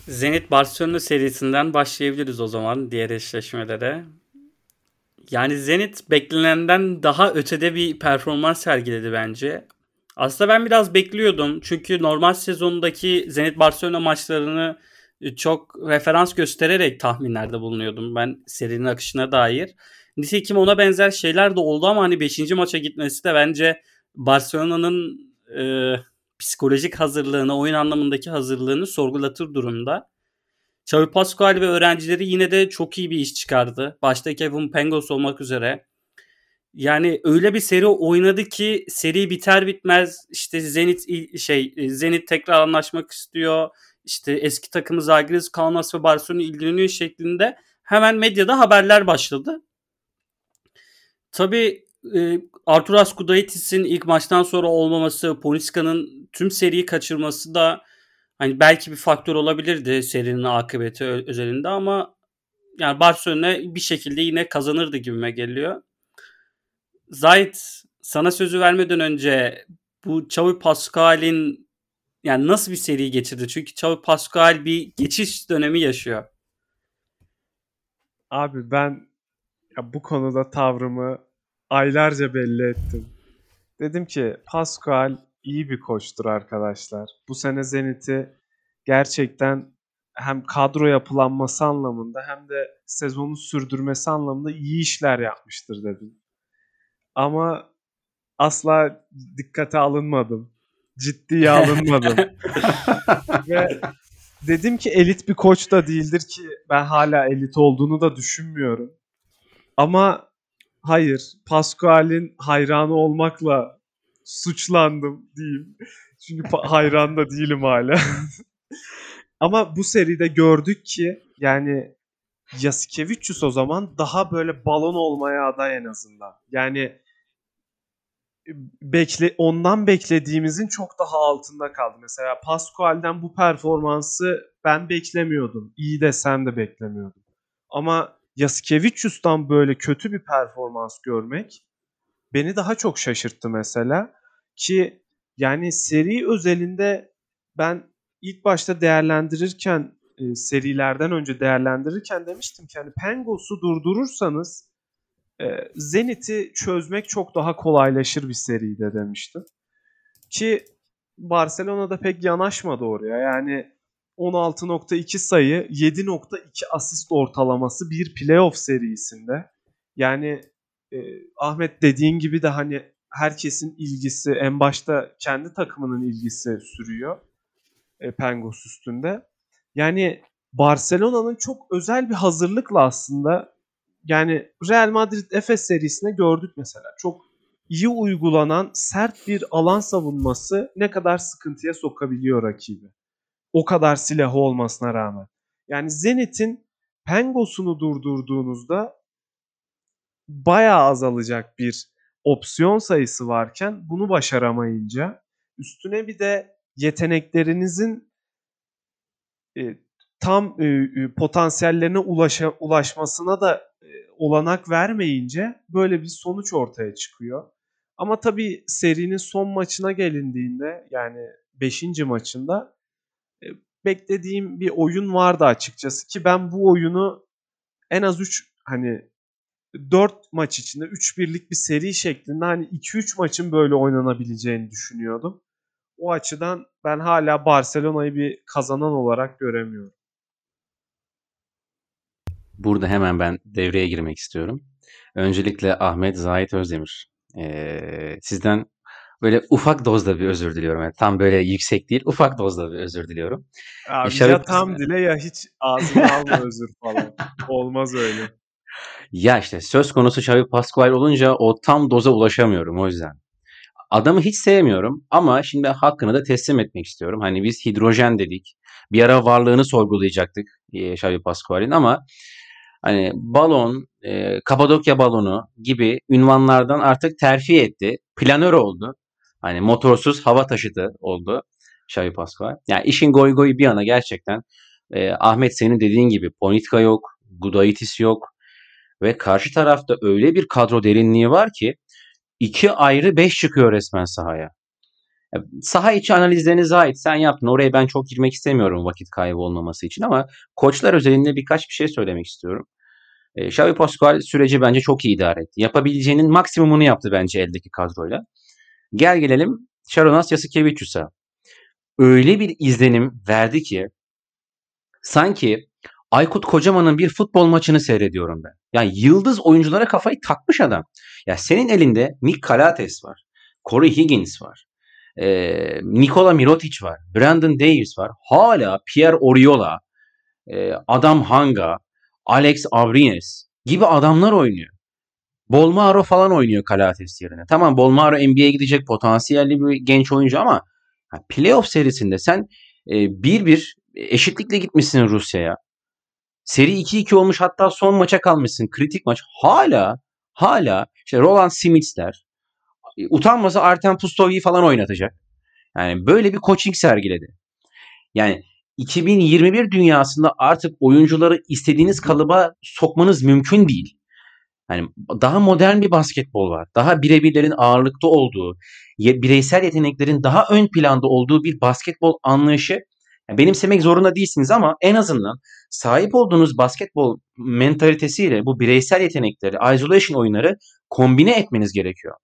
Zenit Barcelona serisinden başlayabiliriz o zaman diğer eşleşmelere. Yani Zenit beklenenden daha ötede bir performans sergiledi bence. Aslında ben biraz bekliyordum. Çünkü normal sezondaki Zenit Barcelona maçlarını çok referans göstererek tahminlerde bulunuyordum ben serinin akışına dair. Nitekim ona benzer şeyler de oldu ama hani 5. maça gitmesi de bence Barcelona'nın e, psikolojik hazırlığını, oyun anlamındaki hazırlığını sorgulatır durumda. Xavi Pascual ve öğrencileri yine de çok iyi bir iş çıkardı. Başta Kevin Pangos olmak üzere. Yani öyle bir seri oynadı ki seri biter bitmez işte Zenit şey Zenit tekrar anlaşmak istiyor işte eski takımı Zagreus, Kaunas ve Barcelona ilgileniyor şeklinde hemen medyada haberler başladı. Tabii e, Arturas Kudaitis'in ilk maçtan sonra olmaması, Poliska'nın tüm seriyi kaçırması da hani belki bir faktör olabilirdi serinin akıbeti özelinde ama yani Barcelona bir şekilde yine kazanırdı gibime geliyor. Zayt sana sözü vermeden önce bu Xavi Pascal'in yani nasıl bir seri geçirdi? Çünkü Xavi Pascual bir geçiş dönemi yaşıyor. Abi ben ya bu konuda tavrımı aylarca belli ettim. Dedim ki Pascual iyi bir koçtur arkadaşlar. Bu sene Zenit'i gerçekten hem kadro yapılanması anlamında hem de sezonu sürdürmesi anlamında iyi işler yapmıştır dedim. Ama asla dikkate alınmadım. Ciddiye alınmadım. Ve dedim ki elit bir koç da değildir ki ben hala elit olduğunu da düşünmüyorum. Ama hayır Pascual'in hayranı olmakla suçlandım diyeyim. Çünkü hayran da değilim hala. Ama bu seride gördük ki yani Yasikevicius o zaman daha böyle balon olmaya aday en azından. Yani bekle ondan beklediğimizin çok daha altında kaldı. Mesela Pascual'den bu performansı ben beklemiyordum. İyi desem de beklemiyordum. Ama Yasikevicius'tan böyle kötü bir performans görmek beni daha çok şaşırttı mesela. Ki yani seri özelinde ben ilk başta değerlendirirken e, serilerden önce değerlendirirken demiştim ki hani Pengos'u durdurursanız Zenit'i çözmek çok daha kolaylaşır bir seride demiştim. Ki Barcelona'da pek yanaşmadı oraya. Yani 16.2 sayı, 7.2 asist ortalaması bir playoff serisinde. Yani e, Ahmet dediğin gibi de hani herkesin ilgisi en başta kendi takımının ilgisi sürüyor e, Pengos üstünde. Yani Barcelona'nın çok özel bir hazırlıkla aslında yani Real Madrid Efes serisinde gördük mesela. Çok iyi uygulanan sert bir alan savunması ne kadar sıkıntıya sokabiliyor rakibi. O kadar silahı olmasına rağmen. Yani Zenit'in Pengos'unu durdurduğunuzda bayağı azalacak bir opsiyon sayısı varken bunu başaramayınca üstüne bir de yeteneklerinizin e, tam e, e, potansiyellerine ulaşa, ulaşmasına da olanak vermeyince böyle bir sonuç ortaya çıkıyor. Ama tabii serinin son maçına gelindiğinde yani 5. maçında e, beklediğim bir oyun vardı açıkçası ki ben bu oyunu en az 3 hani 4 maç içinde 3 birlik bir seri şeklinde hani 2-3 maçın böyle oynanabileceğini düşünüyordum. O açıdan ben hala Barcelona'yı bir kazanan olarak göremiyorum. Burada hemen ben devreye girmek istiyorum. Öncelikle Ahmet Zahit Özdemir. Ee, sizden böyle ufak dozda bir özür diliyorum. Yani tam böyle yüksek değil, ufak dozda bir özür diliyorum. Abi e, ya tam dile ya hiç ağzına alma özür falan. Olmaz öyle. Ya işte söz konusu Xavi Pascual olunca o tam doza ulaşamıyorum o yüzden. Adamı hiç sevmiyorum ama şimdi hakkını da teslim etmek istiyorum. Hani biz hidrojen dedik. Bir ara varlığını sorgulayacaktık Xavi Pascual'in ama hani balon, e, Kapadokya balonu gibi ünvanlardan artık terfi etti. Planör oldu. Hani motorsuz hava taşıtı oldu Xavi Pascual. Yani işin goy goyu bir yana gerçekten e, Ahmet senin dediğin gibi Ponitka yok, Gudaitis yok ve karşı tarafta öyle bir kadro derinliği var ki iki ayrı beş çıkıyor resmen sahaya. Saha içi analizlerinize ait sen yaptın. Oraya ben çok girmek istemiyorum vakit kaybı olmaması için ama koçlar özelinde birkaç bir şey söylemek istiyorum. E, Xavi Pascual süreci bence çok iyi idare etti. Yapabileceğinin maksimumunu yaptı bence eldeki kadroyla. Gel gelelim Sharonas Yasikevicius'a. Öyle bir izlenim verdi ki sanki Aykut Kocaman'ın bir futbol maçını seyrediyorum ben. Yani yıldız oyunculara kafayı takmış adam. Ya senin elinde Nick Calates var. Corey Higgins var. E, Nikola Mirotic var. Brandon Davis var. Hala Pierre Oriola, e, Adam Hanga, Alex Abrines gibi adamlar oynuyor. Bolmaro falan oynuyor Calates yerine. Tamam Bolmaro NBA'ye gidecek potansiyelli bir genç oyuncu ama playoff serisinde sen e, bir bir eşitlikle gitmişsin Rusya'ya. Seri 2-2 olmuş hatta son maça kalmışsın. Kritik maç. Hala hala işte Roland Smits'ler e, utanmasa Artem Pustovi'yi falan oynatacak. Yani böyle bir coaching sergiledi. Yani 2021 dünyasında artık oyuncuları istediğiniz kalıba sokmanız mümkün değil. Yani daha modern bir basketbol var. Daha birebirlerin ağırlıkta olduğu, bireysel yeteneklerin daha ön planda olduğu bir basketbol anlayışı yani benimsemek zorunda değilsiniz ama en azından sahip olduğunuz basketbol mentalitesiyle bu bireysel yetenekleri, isolation oyunları kombine etmeniz gerekiyor.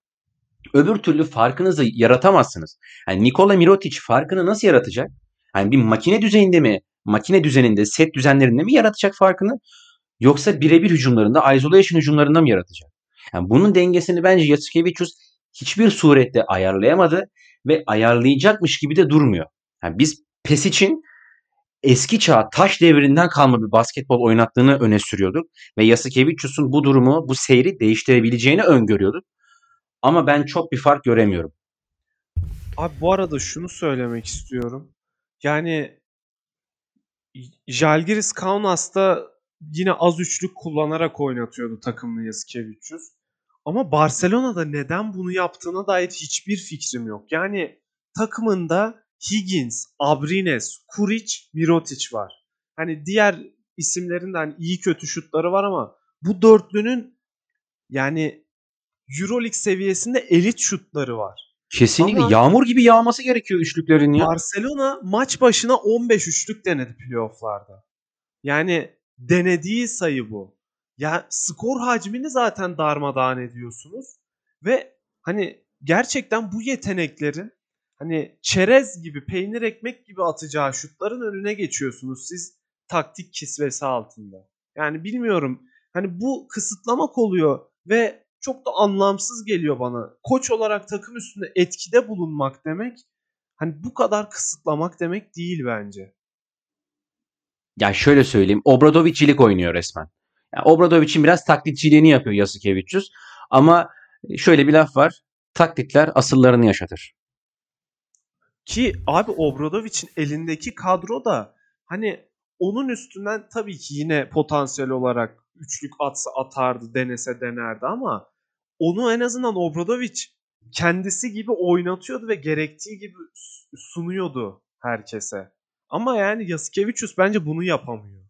Öbür türlü farkınızı yaratamazsınız. Yani Nikola Mirotic farkını nasıl yaratacak? Yani bir makine düzeyinde mi, makine düzeninde, set düzenlerinde mi yaratacak farkını? Yoksa birebir hücumlarında, isolation hücumlarında mı yaratacak? Yani bunun dengesini bence Yasikevicius hiçbir surette ayarlayamadı ve ayarlayacakmış gibi de durmuyor. Yani biz PES için eski çağ taş devrinden kalma bir basketbol oynattığını öne sürüyorduk ve Yasikevicius'un bu durumu, bu seyri değiştirebileceğini öngörüyorduk. Ama ben çok bir fark göremiyorum. Abi bu arada şunu söylemek istiyorum. Yani Jalgiris Kaunas'ta yine az üçlük kullanarak oynatıyordu takımını Yasikevicius. Ama Barcelona'da neden bunu yaptığına dair hiçbir fikrim yok. Yani takımında Higgins, Abrines, Kuric, Mirotic var. Hani diğer isimlerin de hani iyi kötü şutları var ama bu dörtlünün yani Euroleague seviyesinde elit şutları var. Kesinlikle Ama yağmur gibi yağması gerekiyor üçlüklerin ya. Barcelona maç başına 15 üçlük denedi playofflarda. Yani denediği sayı bu. Ya skor hacmini zaten darmadağın ediyorsunuz ve hani gerçekten bu yetenekleri hani çerez gibi, peynir ekmek gibi atacağı şutların önüne geçiyorsunuz siz taktik kisvesi altında. Yani bilmiyorum. Hani bu kısıtlamak oluyor ve çok da anlamsız geliyor bana. Koç olarak takım üstünde etkide bulunmak demek hani bu kadar kısıtlamak demek değil bence. Ya şöyle söyleyeyim. Obradovic'cilik oynuyor resmen. Yani Obradovic'in biraz taklitçiliğini yapıyor Yasikevicius. Ama şöyle bir laf var. Taklitler asıllarını yaşatır. Ki abi Obradovic'in elindeki kadro da hani onun üstünden tabii ki yine potansiyel olarak üçlük atsa atardı, denese denerdi ama onu en azından Obradovic kendisi gibi oynatıyordu ve gerektiği gibi sunuyordu herkese. Ama yani Yasikevicius bence bunu yapamıyor.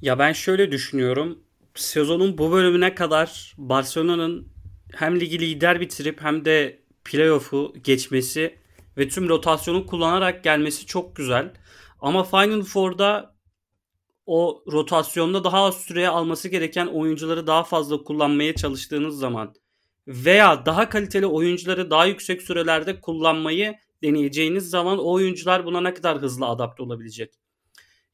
Ya ben şöyle düşünüyorum. Sezonun bu bölümüne kadar Barcelona'nın hem ligi lider bitirip hem de playoff'u geçmesi ve tüm rotasyonu kullanarak gelmesi çok güzel. Ama Final Four'da o rotasyonda daha az süreye alması gereken oyuncuları daha fazla kullanmaya çalıştığınız zaman veya daha kaliteli oyuncuları daha yüksek sürelerde kullanmayı deneyeceğiniz zaman o oyuncular buna ne kadar hızlı adapte olabilecek?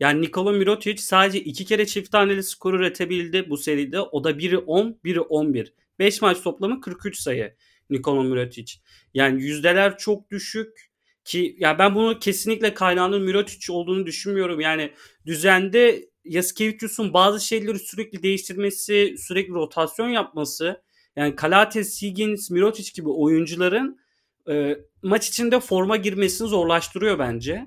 Yani Nikola Mirotic sadece iki kere çift taneli skor üretebildi bu seride. O da biri 10, biri 11. 5 maç toplamı 43 sayı Nikola Mirotic. Yani yüzdeler çok düşük ki ya ben bunu kesinlikle kaynağının Mirotic olduğunu düşünmüyorum. Yani düzende Yasikevicius'un bazı şeyleri sürekli değiştirmesi, sürekli rotasyon yapması yani Kalates, Higgins, Mirotic gibi oyuncuların e, maç içinde forma girmesini zorlaştırıyor bence.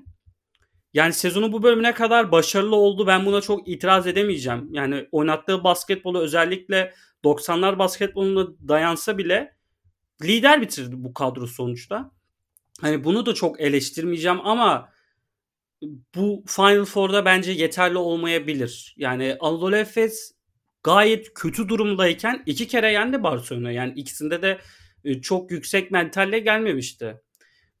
Yani sezonun bu bölümüne kadar başarılı oldu. Ben buna çok itiraz edemeyeceğim. Yani oynattığı basketbolu özellikle 90'lar basketboluna dayansa bile lider bitirdi bu kadro sonuçta. Hani bunu da çok eleştirmeyeceğim ama bu Final Four'da bence yeterli olmayabilir. Yani Anadolu Efes gayet kötü durumdayken iki kere yendi Barcelona. Yani ikisinde de e, çok yüksek mentalle gelmemişti.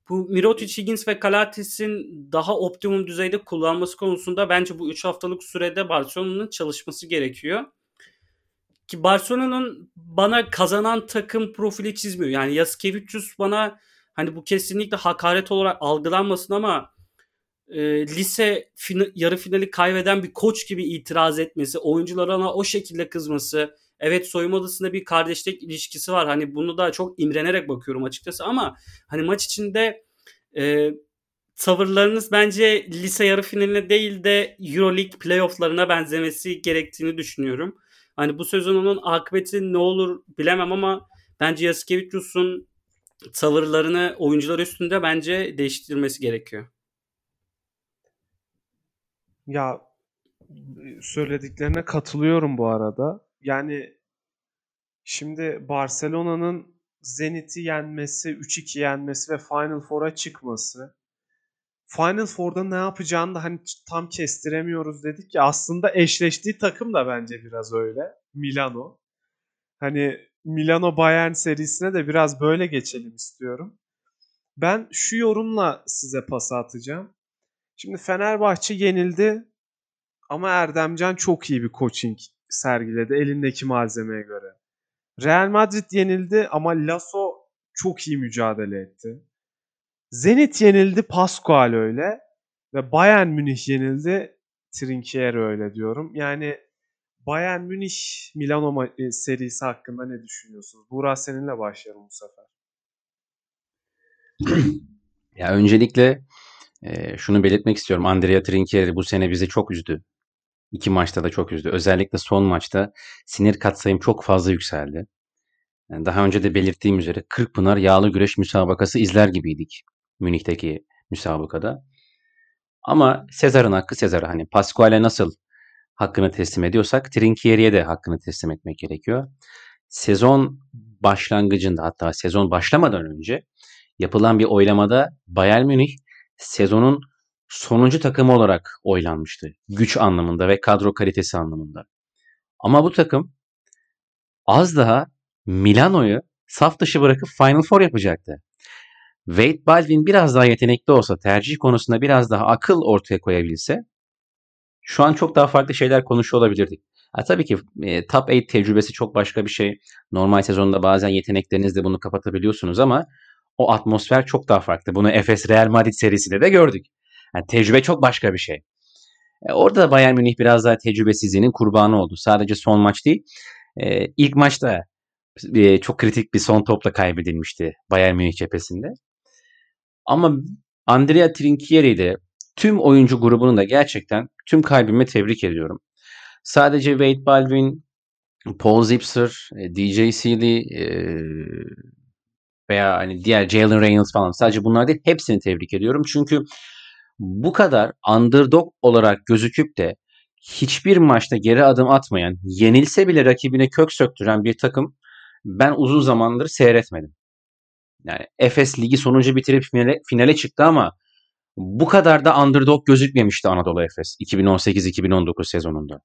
Bu Mirotic, Higgins ve Kalates'in daha optimum düzeyde kullanması konusunda bence bu 3 haftalık sürede Barcelona'nın çalışması gerekiyor. Ki Barcelona'nın bana kazanan takım profili çizmiyor. Yani Yaskevicius bana hani bu kesinlikle hakaret olarak algılanmasın ama e, lise fin- yarı finali kaybeden bir koç gibi itiraz etmesi, oyunculara ona o şekilde kızması. Evet soyunma odasında bir kardeşlik ilişkisi var. Hani bunu da çok imrenerek bakıyorum açıkçası ama hani maç içinde e, tavırlarınız bence lise yarı finaline değil de Euroleague playofflarına benzemesi gerektiğini düşünüyorum. Hani bu sezonun akıbeti ne olur bilemem ama bence Yasikevicius'un tavırlarını oyuncular üstünde bence değiştirmesi gerekiyor. Ya söylediklerine katılıyorum bu arada. Yani şimdi Barcelona'nın Zenit'i yenmesi, 3-2 yenmesi ve Final Four'a çıkması. Final Four'da ne yapacağını da hani tam kestiremiyoruz dedik ya aslında eşleştiği takım da bence biraz öyle. Milano. Hani Milano Bayern serisine de biraz böyle geçelim istiyorum. Ben şu yorumla size pas atacağım. Şimdi Fenerbahçe yenildi ama Erdemcan çok iyi bir coaching sergiledi elindeki malzemeye göre. Real Madrid yenildi ama Lasso çok iyi mücadele etti. Zenit yenildi, Pascual öyle. Ve Bayern Münih yenildi, Trinkieri öyle diyorum. Yani Bayern Münih Milano e, serisi hakkında ne düşünüyorsunuz? Buğra seninle başlayalım bu sefer. ya öncelikle e, şunu belirtmek istiyorum. Andrea Trinkieri bu sene bizi çok üzdü. İki maçta da çok üzdü. Özellikle son maçta sinir katsayım çok fazla yükseldi. Yani daha önce de belirttiğim üzere Kırkpınar yağlı güreş müsabakası izler gibiydik Münih'teki müsabakada. Ama Sezar'ın hakkı Sezar'a. Hani Pasquale nasıl hakkını teslim ediyorsak Trinkieri'ye de hakkını teslim etmek gerekiyor. Sezon başlangıcında hatta sezon başlamadan önce yapılan bir oylamada Bayern Münih sezonun sonuncu takımı olarak oylanmıştı. Güç anlamında ve kadro kalitesi anlamında. Ama bu takım az daha Milano'yu saf dışı bırakıp Final Four yapacaktı. Wade Baldwin biraz daha yetenekli olsa, tercih konusunda biraz daha akıl ortaya koyabilse şu an çok daha farklı şeyler konuşuyor olabilirdik. Ha, tabii ki e, top 8 tecrübesi çok başka bir şey. Normal sezonda bazen yeteneklerinizle bunu kapatabiliyorsunuz ama o atmosfer çok daha farklı. Bunu Efes Real Madrid serisinde de gördük. Yani tecrübe çok başka bir şey. E, orada da Bayern Münih biraz daha tecrübesizliğinin kurbanı oldu. Sadece son maç değil. E, ilk maçta e, çok kritik bir son topla kaybedilmişti Bayern Münih cephesinde. Ama Andrea Trinchieri de tüm oyuncu grubunu da gerçekten tüm kalbime tebrik ediyorum. Sadece Wade Baldwin, Paul Zipser, e, DJ Sealy e, veya hani diğer Jalen Reynolds falan sadece bunlar değil hepsini tebrik ediyorum. Çünkü bu kadar underdog olarak gözüküp de hiçbir maçta geri adım atmayan, yenilse bile rakibine kök söktüren bir takım ben uzun zamandır seyretmedim. Yani Efes ligi sonuncu bitirip finale, finale çıktı ama bu kadar da underdog gözükmemişti Anadolu Efes 2018-2019 sezonunda.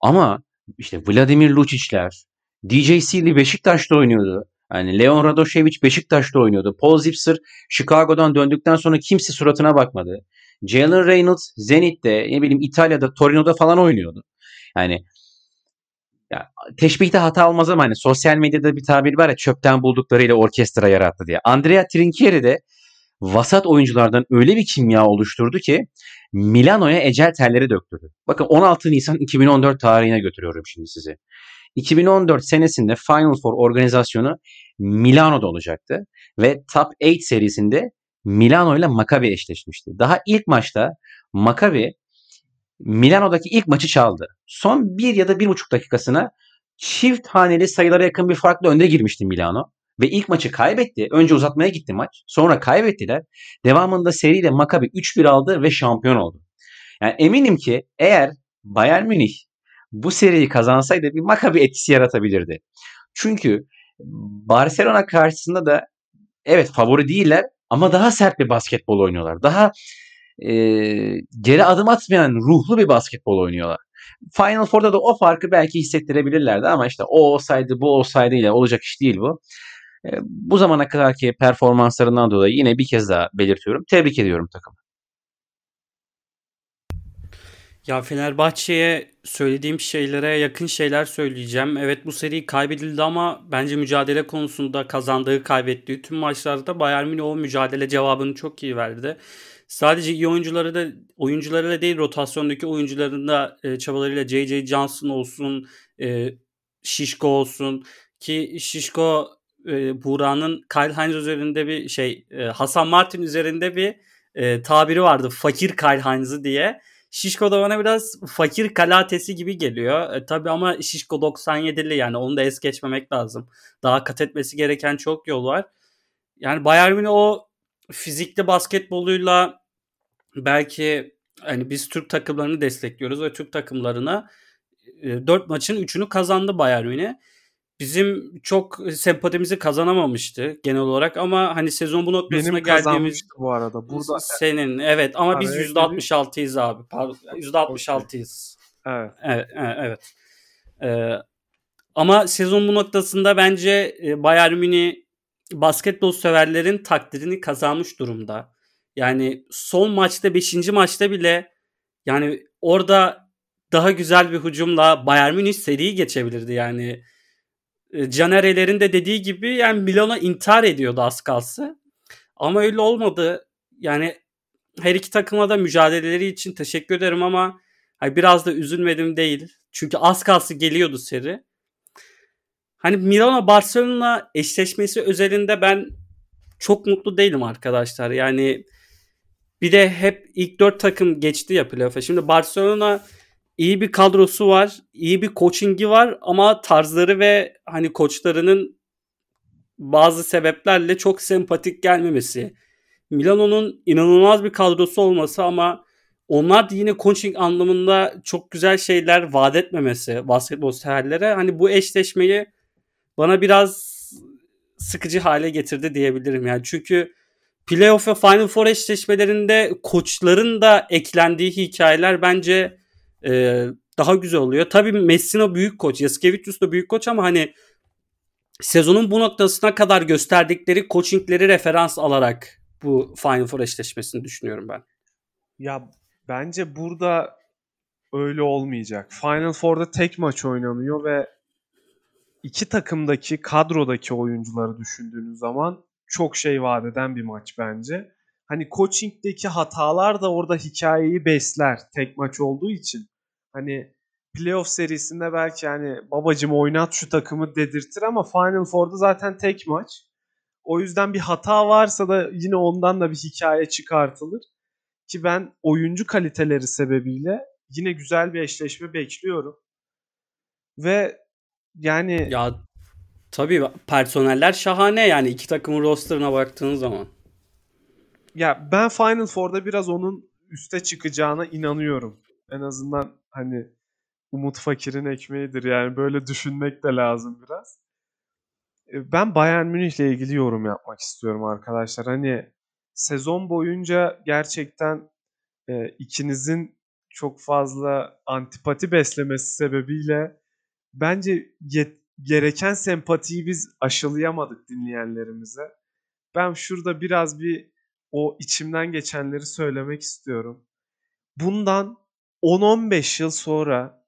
Ama işte Vladimir Lucic'ler, DJ Sealy Beşiktaş'ta oynuyordu. Yani Leon Radošević Beşiktaş'ta oynuyordu. Paul Zipser Chicago'dan döndükten sonra kimse suratına bakmadı. Jalen Reynolds Zenit'te, ne bileyim İtalya'da, Torino'da falan oynuyordu. Yani ya, teşbihte hata olmaz ama hani sosyal medyada bir tabir var ya çöpten bulduklarıyla orkestra yarattı diye. Andrea Trinchieri de vasat oyunculardan öyle bir kimya oluşturdu ki Milano'ya ecel terleri döktürdü. Bakın 16 Nisan 2014 tarihine götürüyorum şimdi sizi. 2014 senesinde Final Four organizasyonu Milano'da olacaktı ve Top 8 serisinde Milano ile Maccabi eşleşmişti. Daha ilk maçta Maccabi Milano'daki ilk maçı çaldı. Son bir ya da bir buçuk dakikasına çift haneli sayılara yakın bir farklı önde girmişti Milano. Ve ilk maçı kaybetti. Önce uzatmaya gitti maç. Sonra kaybettiler. Devamında seriyle Maccabi 3-1 aldı ve şampiyon oldu. Yani eminim ki eğer Bayern Münih bu seriyi kazansaydı bir Maccabi etkisi yaratabilirdi. Çünkü Barcelona karşısında da evet favori değiller ama daha sert bir basketbol oynuyorlar. Daha e, geri adım atmayan ruhlu bir basketbol oynuyorlar. Final Four'da da o farkı belki hissettirebilirlerdi ama işte o olsaydı bu olsaydı ile olacak iş değil bu. E, bu zamana kadarki performanslarından dolayı yine bir kez daha belirtiyorum. Tebrik ediyorum takımı. Ya Fenerbahçe'ye söylediğim şeylere yakın şeyler söyleyeceğim. Evet bu seri kaybedildi ama bence mücadele konusunda kazandığı, kaybettiği tüm maçlarda Bayern Münih o mücadele cevabını çok iyi verdi. Sadece iyi oyuncuları da oyuncuları da değil rotasyondaki oyuncuların da e, çabalarıyla JJ Johnson olsun, e, Şişko olsun ki Şişko e, Buğra'nın Kyle Hines üzerinde bir şey e, Hasan Martin üzerinde bir e, tabiri vardı. Fakir Kyle Hines'ı diye. Şişko da bana biraz fakir kalatesi gibi geliyor. E, tabii ama Şişko 97'li yani onu da es geçmemek lazım. Daha kat etmesi gereken çok yol var. Yani Bayern Münih o fizikli basketboluyla belki hani biz Türk takımlarını destekliyoruz ve Türk takımlarına e, 4 maçın 3'ünü kazandı Bayern Münih. Bizim çok sempatimizi kazanamamıştı genel olarak ama hani sezon bu noktasına Benim geldiğimiz bu arada. Burada senin evet ama biz Araya %66'yız abi. Pardon, %66'yız. evet. Evet, evet. evet. Ee, ama sezon bu noktasında bence e, Bayern Münih basketbol severlerin takdirini kazanmış durumda. Yani son maçta 5. maçta bile yani orada daha güzel bir hücumla Bayern Münih seriyi geçebilirdi yani. E, Caner'lerin de dediği gibi yani Milan'a intihar ediyordu az kalsı. Ama öyle olmadı. Yani her iki takıma da mücadeleleri için teşekkür ederim ama hani biraz da üzülmedim değil. Çünkü az kalsı geliyordu seri. Hani Milano Barcelona eşleşmesi özelinde ben çok mutlu değilim arkadaşlar. Yani bir de hep ilk dört takım geçti ya playoff'a. Şimdi Barcelona iyi bir kadrosu var, iyi bir coachingi var ama tarzları ve hani koçlarının bazı sebeplerle çok sempatik gelmemesi. Milano'nun inanılmaz bir kadrosu olması ama onlar da yine coaching anlamında çok güzel şeyler vaat etmemesi basketbol severlere. Hani bu eşleşmeyi bana biraz sıkıcı hale getirdi diyebilirim yani. Çünkü playoff ve Final Four eşleşmelerinde koçların da eklendiği hikayeler bence e, daha güzel oluyor. Tabii Messina büyük koç, Yaskevicius da büyük koç ama hani sezonun bu noktasına kadar gösterdikleri coachingleri referans alarak bu Final Four eşleşmesini düşünüyorum ben. Ya bence burada öyle olmayacak. Final Four'da tek maç oynanıyor ve iki takımdaki kadrodaki oyuncuları düşündüğünüz zaman çok şey vaat eden bir maç bence. Hani coaching'deki hatalar da orada hikayeyi besler tek maç olduğu için. Hani playoff serisinde belki hani babacım oynat şu takımı dedirtir ama Final Four'da zaten tek maç. O yüzden bir hata varsa da yine ondan da bir hikaye çıkartılır. Ki ben oyuncu kaliteleri sebebiyle yine güzel bir eşleşme bekliyorum. Ve yani Ya tabii personeller şahane yani iki takımın rosterına baktığın zaman. Ya ben Final Four'da biraz onun üste çıkacağına inanıyorum. En azından hani Umut Fakir'in ekmeğidir yani böyle düşünmek de lazım biraz. E, Ben Bayern Münih'le ilgili yorum yapmak istiyorum arkadaşlar. Hani sezon boyunca gerçekten e, ikinizin çok fazla antipati beslemesi sebebiyle bence yet- gereken sempatiyi biz aşılayamadık dinleyenlerimize. Ben şurada biraz bir o içimden geçenleri söylemek istiyorum. Bundan 10-15 yıl sonra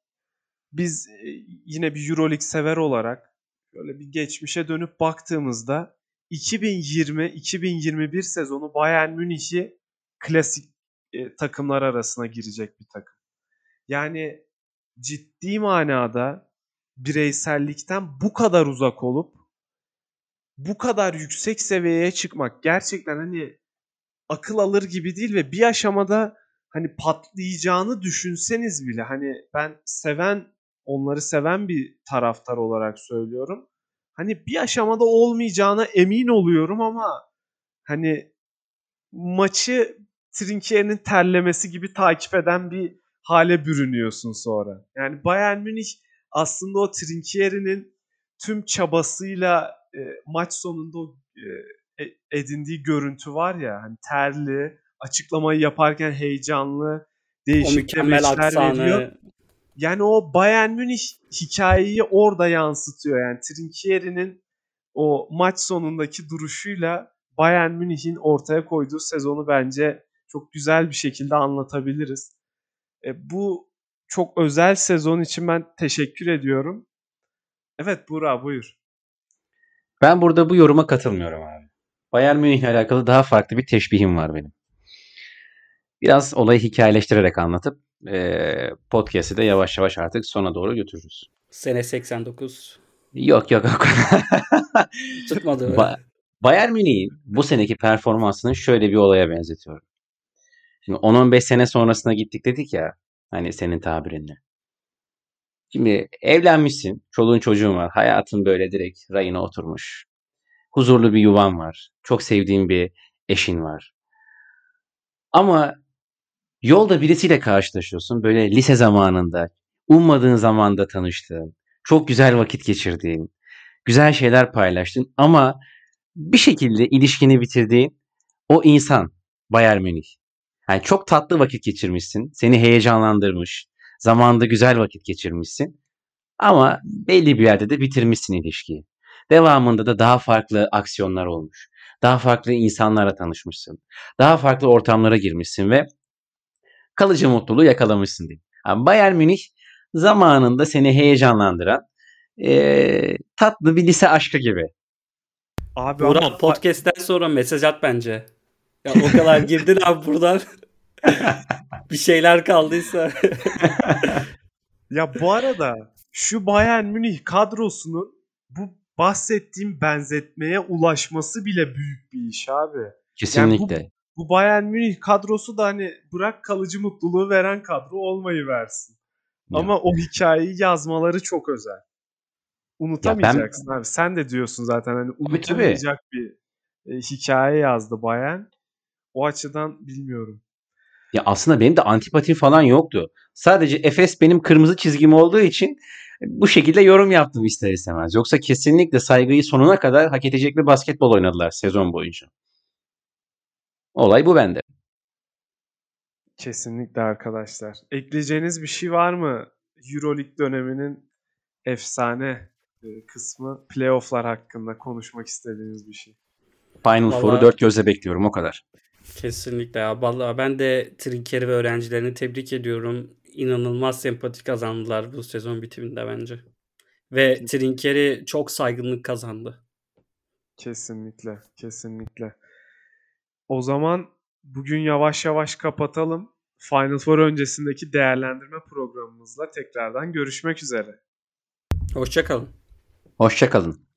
biz e, yine bir Euroleague sever olarak böyle bir geçmişe dönüp baktığımızda 2020-2021 sezonu Bayern Münih'i klasik e, takımlar arasına girecek bir takım. Yani ciddi manada bireysellikten bu kadar uzak olup bu kadar yüksek seviyeye çıkmak gerçekten hani akıl alır gibi değil ve bir aşamada hani patlayacağını düşünseniz bile hani ben seven onları seven bir taraftar olarak söylüyorum. Hani bir aşamada olmayacağına emin oluyorum ama hani maçı Trinkier'in terlemesi gibi takip eden bir hale bürünüyorsun sonra. Yani Bayern Münih aslında o Trinkier'in tüm çabasıyla e, maç sonunda o e, edindiği görüntü var ya hani terli, açıklamayı yaparken heyecanlı, değişik aksanı. veriyor. Yani o Bayern Münih hikayeyi orada yansıtıyor. Yani Trinkier'in o maç sonundaki duruşuyla Bayern Münih'in ortaya koyduğu sezonu bence çok güzel bir şekilde anlatabiliriz. E, bu çok özel sezon için ben teşekkür ediyorum. Evet Burak buyur. Ben burada bu yoruma katılmıyorum abi. Bayern Münih'le alakalı daha farklı bir teşbihim var benim. Biraz olayı hikayeleştirerek anlatıp e, podcast'i de yavaş yavaş artık sona doğru götürürüz. Sene 89. Yok yok yok. Tutmadı. Ba- Bayern Münih'in bu seneki performansını şöyle bir olaya benzetiyorum. Şimdi 10-15 sene sonrasına gittik dedik ya hani senin tabirinle. Şimdi evlenmişsin, çoluğun çocuğun var, hayatın böyle direkt rayına oturmuş. Huzurlu bir yuvan var, çok sevdiğin bir eşin var. Ama yolda birisiyle karşılaşıyorsun böyle lise zamanında, ummadığın zamanda tanıştığın, çok güzel vakit geçirdiğin, Güzel şeyler paylaştın ama bir şekilde ilişkini bitirdiğin o insan Bayern Münih. Yani çok tatlı vakit geçirmişsin. Seni heyecanlandırmış. Zamanında güzel vakit geçirmişsin. Ama belli bir yerde de bitirmişsin ilişkiyi. Devamında da daha farklı aksiyonlar olmuş. Daha farklı insanlarla tanışmışsın. Daha farklı ortamlara girmişsin ve kalıcı mutluluğu yakalamışsın diyeyim. Yani Bayern Münih zamanında seni heyecanlandıran e, tatlı bir lise aşkı gibi. Abi Burak ama podcast'ten sonra mesaj at bence. Ya o kadar girdin abi buradan. bir şeyler kaldıysa. ya bu arada şu Bayern Münih kadrosunun bu bahsettiğim benzetmeye ulaşması bile büyük bir iş abi. Kesinlikle. Bu Bayern Münih kadrosu da hani bırak kalıcı mutluluğu veren kadro olmayı versin. Ya. Ama o hikayeyi yazmaları çok özel. Unutamayacaksın abi. Sen de diyorsun zaten hani unutulmayacak bir e, hikaye yazdı Bayern. O açıdan bilmiyorum. Ya aslında benim de antipati falan yoktu. Sadece Efes benim kırmızı çizgim olduğu için bu şekilde yorum yaptım ister istemez. Yoksa kesinlikle saygıyı sonuna kadar hak edecek bir basketbol oynadılar sezon boyunca. Olay bu bende. Kesinlikle arkadaşlar. Ekleyeceğiniz bir şey var mı? Euroleague döneminin efsane e, kısmı playofflar hakkında konuşmak istediğiniz bir şey. Final Vallahi- Four'u dört gözle bekliyorum o kadar. Kesinlikle ya. Vallahi ben de Trinkeri ve öğrencilerini tebrik ediyorum. İnanılmaz sempati kazandılar bu sezon bitiminde bence. Ve Trinkeri çok saygınlık kazandı. Kesinlikle, kesinlikle. O zaman bugün yavaş yavaş kapatalım. Final Four öncesindeki değerlendirme programımızla tekrardan görüşmek üzere. Hoşçakalın. Hoşçakalın.